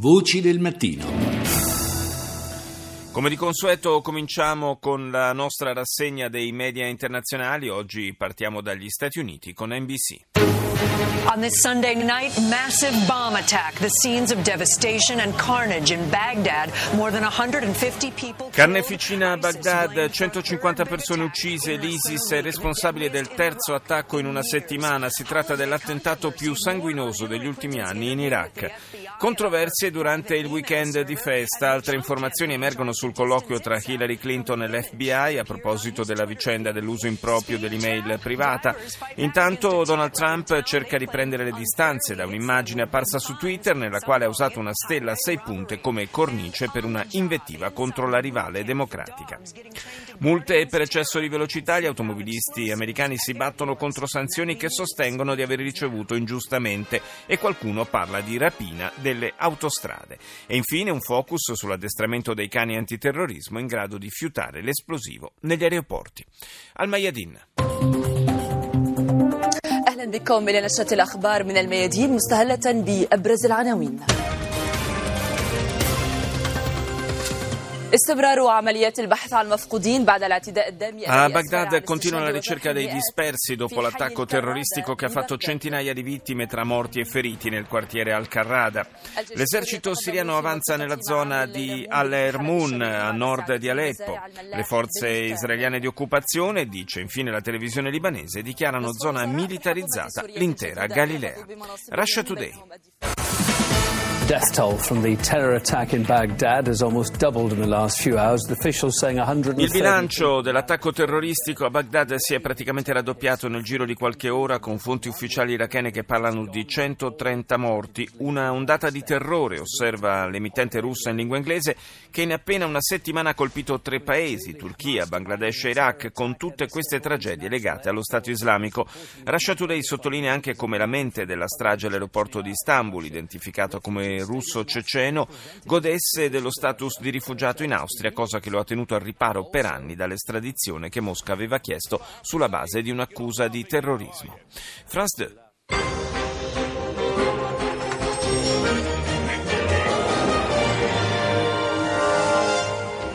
Voci del mattino. Come di consueto cominciamo con la nostra rassegna dei media internazionali. Oggi partiamo dagli Stati Uniti con NBC. On this Sunday night, massive bomb attack. The scenes of devastation and carnage in Baghdad. More than 150 people. Carneficina a Baghdad, 150 persone uccise. L'ISIS è responsabile del terzo attacco in una settimana. Si tratta dell'attentato più sanguinoso degli ultimi anni in Iraq. Controversie durante il weekend di festa. Altre informazioni emergono sul colloquio tra Hillary Clinton e l'FBI a proposito della vicenda dell'uso improprio dell'email privata. Intanto Donald Trump cerca di prendere le distanze da un'immagine apparsa su Twitter nella quale ha usato una stella a sei punte come cornice per una invettiva contro la rivale democratica. Multe per eccesso di velocità, gli automobilisti americani si battono contro sanzioni che sostengono di aver ricevuto ingiustamente e qualcuno parla di rapina delle autostrade. E infine un focus sull'addestramento dei cani antiterrorismo in grado di fiutare l'esplosivo negli aeroporti. Al Mayadin. اهلا بكم الى نشره الاخبار من الميادين مستهله بابرز العناوين A Baghdad continua la ricerca dei dispersi dopo l'attacco terroristico che ha fatto centinaia di vittime tra morti e feriti nel quartiere Al-Qarrada. L'esercito siriano avanza nella zona di Al-Ermun, a nord di Aleppo. Le forze israeliane di occupazione, dice infine la televisione libanese, dichiarano zona militarizzata l'intera Galilea. Russia Today. Death toll from the terror attack in Baghdad has almost doubled in the last few hours. The officials saying 130. Il bilancio dell'attacco terroristico a Baghdad si è praticamente raddoppiato nel giro di qualche ora, con fonti ufficiali irachene che parlano di 130 morti. Una ondata di terrore, osserva l'emittente russa in lingua inglese, che in appena una settimana ha colpito tre paesi, Turchia, Bangladesh e Iraq, con tutte queste tragedie legate allo Stato islamico. Russia Today sottolinea anche come la mente della strage all'aeroporto di Istanbul, identificato come russo ceceno, godesse dello status di rifugiato in Austria, cosa che lo ha tenuto al riparo per anni dall'estradizione che Mosca aveva chiesto sulla base di un'accusa di terrorismo. France 2.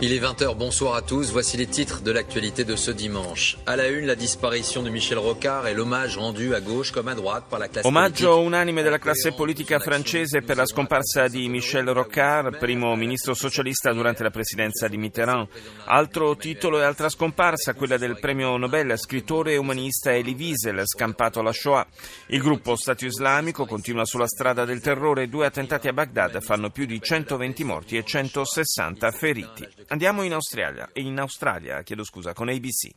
Il est 20h, bonsoir à tous. Voici les titres de l'actualité de ce dimanche. À la une, la disparition de Michel Rocard et l'hommage rendu à gauche comme à droite par la classe Omaggio politique. unanime della classe politica francese per la scomparsa di Michel Rocard, primo ministro socialista durante la presidenza di Mitterrand. Altro titolo e altra scomparsa, quella del premio Nobel scrittore e umanista Elie Wiesel, scampato alla Shoah. Il gruppo Stato Islamico continua sulla strada del terrore. Due attentati a Baghdad fanno più di 120 morti e 160 feriti. Andiamo in Australia, in Australia chiedo scusa, con ABC.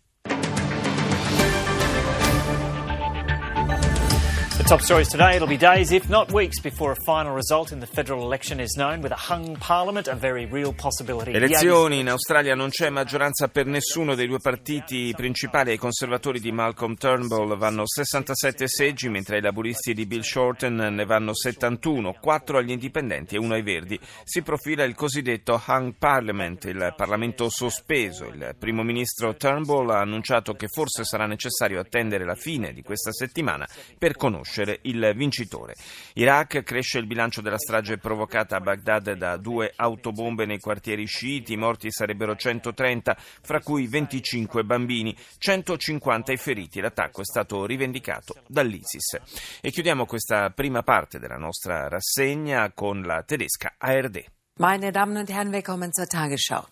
Top stories today, it'll be days, if not weeks, before a final result in the federal election is known, with a hung parliament a very real possibility. Elezioni in Australia non c'è maggioranza per nessuno dei due partiti principali. Ai conservatori di Malcolm Turnbull vanno 67 seggi, mentre ai laburisti di Bill Shorten ne vanno 71, 4 agli indipendenti e 1 ai verdi. Si profila il cosiddetto hung parliament, il Parlamento sospeso. Il primo ministro Turnbull ha annunciato che forse sarà necessario attendere la fine di questa settimana per conoscere il vincitore. Iraq cresce il bilancio della strage provocata a Baghdad da due autobombe nei quartieri sciiti, i morti sarebbero 130, fra cui 25 bambini, 150 i feriti. L'attacco è stato rivendicato dall'ISIS. E chiudiamo questa prima parte della nostra rassegna con la tedesca ARD. Meine Damen und Herren, willkommen zur Tagesschau.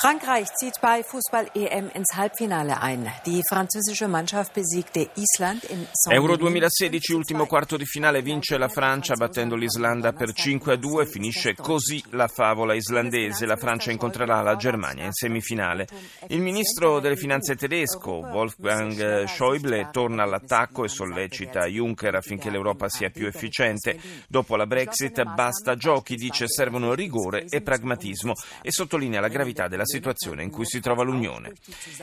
Frankreich zieht bei Fußball-EM ins Halbfinale ein. Die französische Mannschaft besiegte Island in Euro 2016, ultimo quarto di finale, vince la Francia battendo l'Islanda per 5 a 2. Finisce così la favola islandese. La Francia incontrerà la Germania in semifinale. Il ministro delle finanze tedesco, Wolfgang Schäuble, torna all'attacco e sollecita Juncker affinché l'Europa sia più efficiente. Dopo la Brexit basta giochi, dice servono rigore e pragmatismo e sottolinea la gravità della situazione in cui si trova l'Unione.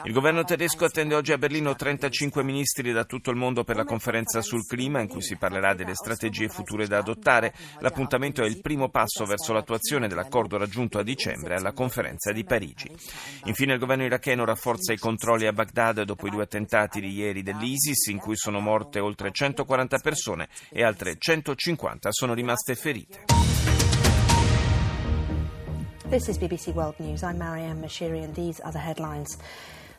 Il governo tedesco attende oggi a Berlino 35 ministri da tutto il mondo per la conferenza sul clima in cui si parlerà delle strategie future da adottare. L'appuntamento è il primo passo verso l'attuazione dell'accordo raggiunto a dicembre alla conferenza di Parigi. Infine il governo iracheno rafforza i controlli a Baghdad dopo i due attentati di ieri dell'ISIS in cui sono morte oltre 140 persone e altre 150 sono rimaste ferite. This is BBC World News. I'm Marianne Mashiri, and these are the headlines.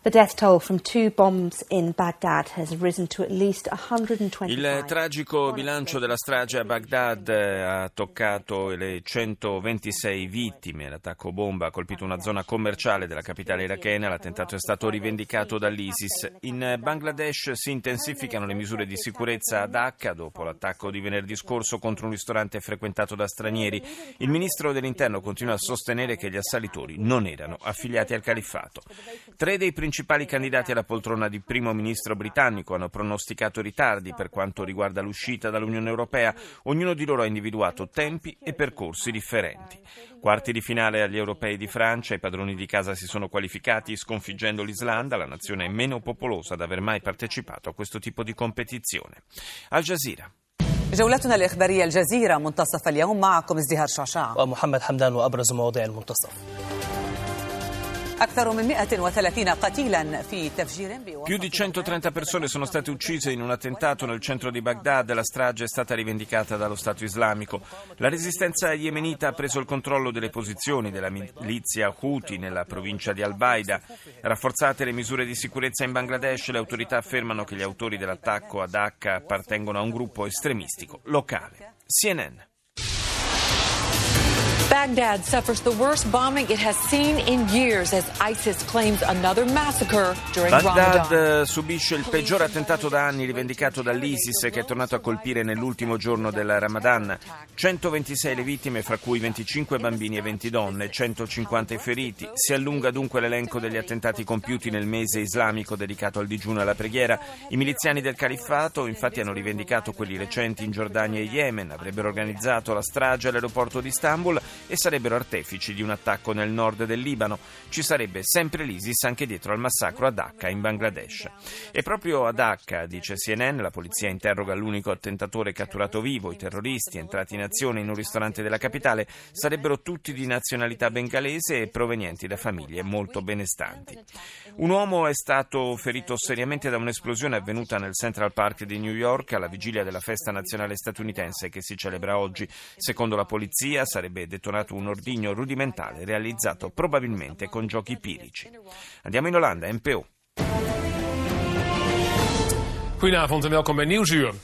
The death toll from two bombs in Baghdad has risen to at least 125. Il tragico bilancio della strage a Baghdad eh, ha toccato le 126 vittime. L'attacco bomba ha colpito una zona commerciale della capitale irachena. L'attentato è stato rivendicato dall'ISIS. In Bangladesh si intensificano le misure di sicurezza a Dhaka dopo l'attacco di venerdì scorso contro un ristorante frequentato da stranieri. Il ministro dell'interno continua a sostenere che gli assalitori non erano affiliati al califfato. Tre dei principali candidati alla poltrona di primo ministro britannico hanno pronosticato ritardi per quanto riguarda l'uscita dall'Unione Europea. Ognuno di loro ha individuato tempi e percorsi differenti. Quarti di finale agli europei di Francia, i padroni di casa si sono qualificati sconfiggendo l'Islanda, la nazione meno popolosa ad aver mai partecipato a questo tipo di competizione. Al Jazeera. جولتنا الإخبارية الجزيرة منتصف اليوم معكم ازدهار شعشاع ومحمد حمدان وأبرز مواضيع المنتصف più di 130 persone sono state uccise in un attentato nel centro di Baghdad. La strage è stata rivendicata dallo Stato islamico. La resistenza yemenita ha preso il controllo delle posizioni della milizia Houthi nella provincia di Al-Baida. Rafforzate le misure di sicurezza in Bangladesh, le autorità affermano che gli autori dell'attacco a Dhaka appartengono a un gruppo estremistico locale. CNN. Baghdad suffers the worst bombing it has seen in years as ISIS claims another massacre during Baghdad Ramadan. subisce il peggior attentato da anni rivendicato dall'ISIS che è tornato a colpire nell'ultimo giorno del Ramadan. 126 le vittime, fra cui 25 bambini e 20 donne, 150 i feriti. Si allunga dunque l'elenco degli attentati compiuti nel mese islamico dedicato al digiuno e alla preghiera. I miliziani del califfato infatti hanno rivendicato quelli recenti in Giordania e Yemen, avrebbero organizzato la strage all'aeroporto di Istanbul e sarebbero artefici di un attacco nel nord del Libano. Ci sarebbe sempre l'ISIS anche dietro al massacro a Dhaka in Bangladesh. E proprio a Dhaka, dice CNN, la polizia interroga l'unico attentatore catturato vivo. I terroristi entrati in azione in un ristorante della capitale sarebbero tutti di nazionalità bengalese e provenienti da famiglie molto benestanti. Un uomo è stato ferito seriamente da un'esplosione avvenuta nel Central Park di New York alla vigilia della festa nazionale statunitense che si celebra oggi. Secondo la polizia sarebbe detonato un ordigno rudimentale realizzato probabilmente con giochi pirici. Andiamo in Olanda, NPO. Goedenavond en welkom bij Nieuwsuur.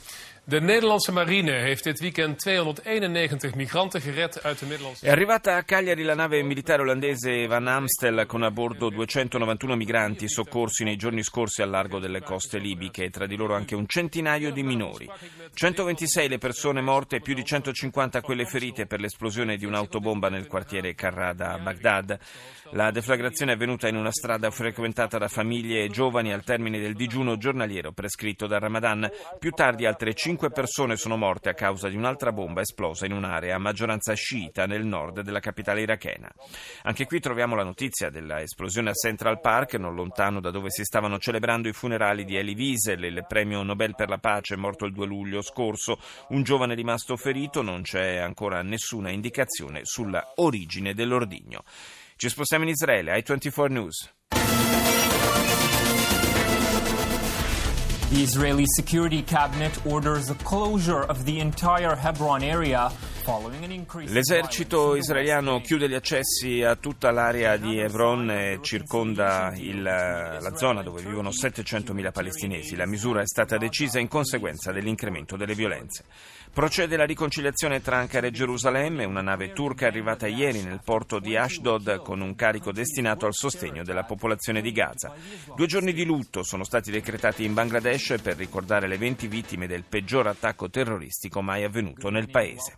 De Nederlandse marine heeft dit weekend 291 migranten gered uit de Middellandse È arrivata a Cagliari la nave militare olandese Van Amstel con a bordo 291 migranti soccorsi nei giorni scorsi al largo delle coste libiche, tra di loro anche un centinaio di minori. 126 le persone morte e più di 150 quelle ferite per l'esplosione di un'autobomba nel quartiere Carrada a Baghdad. La deflagrazione è avvenuta in una strada frequentata da famiglie e giovani al termine del digiuno giornaliero prescritto dal Ramadan. Più tardi altre 5 persone sono morte a causa di un'altra bomba esplosa in un'area a maggioranza sciita nel nord della capitale irachena. Anche qui troviamo la notizia dell'esplosione a Central Park, non lontano da dove si stavano celebrando i funerali di Elie Wiesel, il premio Nobel per la pace morto il 2 luglio scorso. Un giovane rimasto ferito, non c'è ancora nessuna indicazione sulla origine dell'ordigno. Ci spostiamo in Israele, i24 News. The Israeli Security Cabinet orders the closure of the entire Hebron area L'esercito israeliano chiude gli accessi a tutta l'area di Hebron e circonda il, la zona dove vivono 700.000 palestinesi. La misura è stata decisa in conseguenza dell'incremento delle violenze. Procede la riconciliazione tra Ankara e Gerusalemme. Una nave turca è arrivata ieri nel porto di Ashdod con un carico destinato al sostegno della popolazione di Gaza. Due giorni di lutto sono stati decretati in Bangladesh per ricordare le 20 vittime del peggior attacco terroristico mai avvenuto nel paese.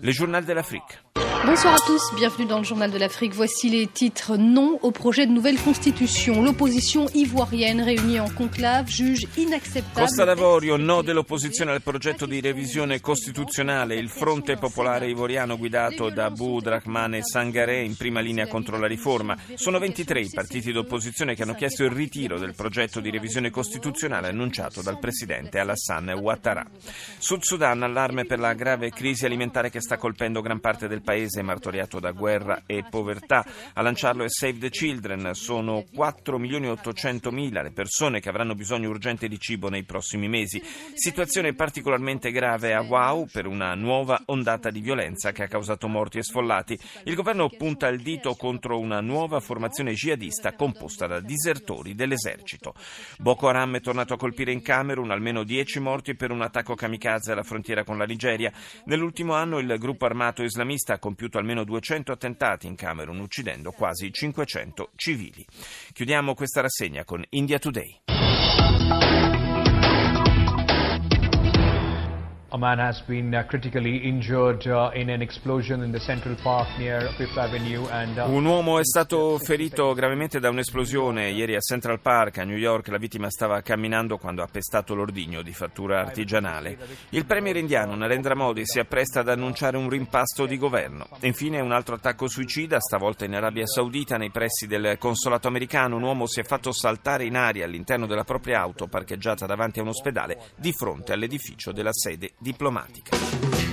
Le journal de l'Afrique. Bonsoir à tous, bienvenue dans le journal de l'Afrique. Voici les titres non au projet de nouvelle constitution. L'opposition ivoirienne réunie en conclave juge inacceptable. Costa d'Avorio, no dell'opposizione al progetto di revisione costituzionale. Il Fronte Popolare Ivoriano guidato da Abu Drahmane Sangaré in prima linea contro la riforma. Sono 23 i partiti d'opposizione che hanno chiesto il ritiro del progetto di revisione costituzionale annunciato dal presidente Alassane Ouattara. Sud Sudan, allarme per la grave crisi alimentare che sta colpendo gran parte del paese martoriato da guerra e povertà. A lanciarlo è Save the Children. Sono 4 milioni e 800 mila le persone che avranno bisogno urgente di cibo nei prossimi mesi. Situazione particolarmente grave a Wau per una nuova ondata di violenza che ha causato morti e sfollati. Il governo punta il dito contro una nuova formazione jihadista composta da disertori dell'esercito. Boko Haram è tornato a colpire in Camerun almeno 10 morti per un attacco kamikaze alla frontiera con la Nigeria. Nell'ultimo anno il gruppo armato islamista ha compiuto almeno 200 attentati in Camerun, uccidendo quasi 500 civili. Chiudiamo questa rassegna con India Today. A man has been uh, critically injured uh, in an explosion in the Central Park near Fifth Avenue and, uh, Un uomo è stato ferito gravemente da un'esplosione ieri a Central Park a New York. La vittima stava camminando quando ha pestato l'ordigno di fattura artigianale. Il premier indiano Narendra Modi si appresta ad annunciare un rimpasto di governo. Infine un altro attacco suicida, stavolta in Arabia Saudita nei pressi del consolato americano. Un uomo si è fatto saltare in aria all'interno della propria auto parcheggiata davanti a un ospedale di fronte all'edificio della sede diplomatica.